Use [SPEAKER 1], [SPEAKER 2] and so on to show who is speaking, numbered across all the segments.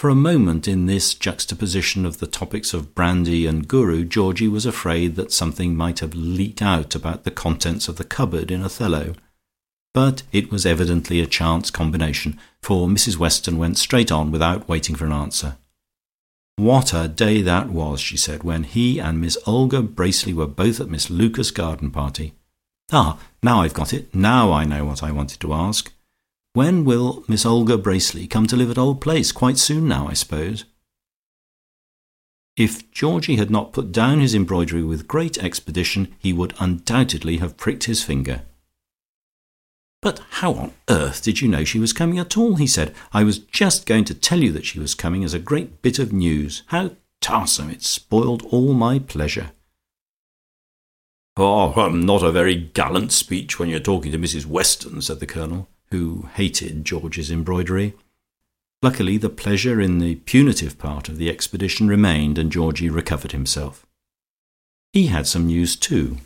[SPEAKER 1] For a moment in this juxtaposition of the topics of brandy and Guru, Georgie was afraid that something might have leaked out about the contents of the cupboard in Othello, but it was evidently a chance combination, for Mrs Weston went straight on without waiting for an answer. "What a day that was," she said, "when he and Miss Olga Bracely were both at Miss Lucas' garden party. Ah, now I've got it; now I know what I wanted to ask. When will Miss Olga Bracely come to live at Old Place? Quite soon now, I suppose." If Georgie had not put down his embroidery with great expedition, he would undoubtedly have pricked his finger. "But how on earth did you know she was coming at all?" he said. "I was just going to tell you that she was coming as a great bit of news. How tarsome! It spoiled all my pleasure."
[SPEAKER 2] "Ah, not a very gallant speech when you're talking to Mrs Weston," said the Colonel who hated Georgie's embroidery. Luckily the pleasure in the punitive part of the expedition remained, and Georgie recovered himself. He had some news too.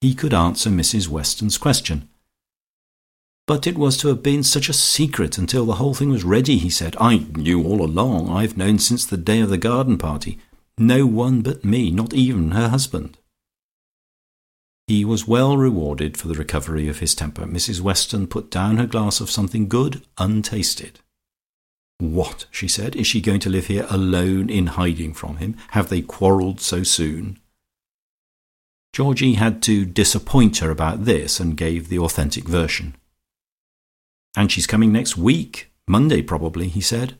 [SPEAKER 2] He could answer Mrs Weston's question. "But it was to have been such a secret until the whole thing was ready," he said. "I knew all along. I've known since the day of the garden party. No one but me, not even her husband." He was well rewarded for the recovery of his temper. Mrs Weston put down her glass of something good, untasted. "What?" she said. "Is she going to live here alone in hiding from him? Have they quarrelled so soon?" Georgie had to disappoint her about this, and gave the authentic version. "And she's coming next week, Monday probably," he said.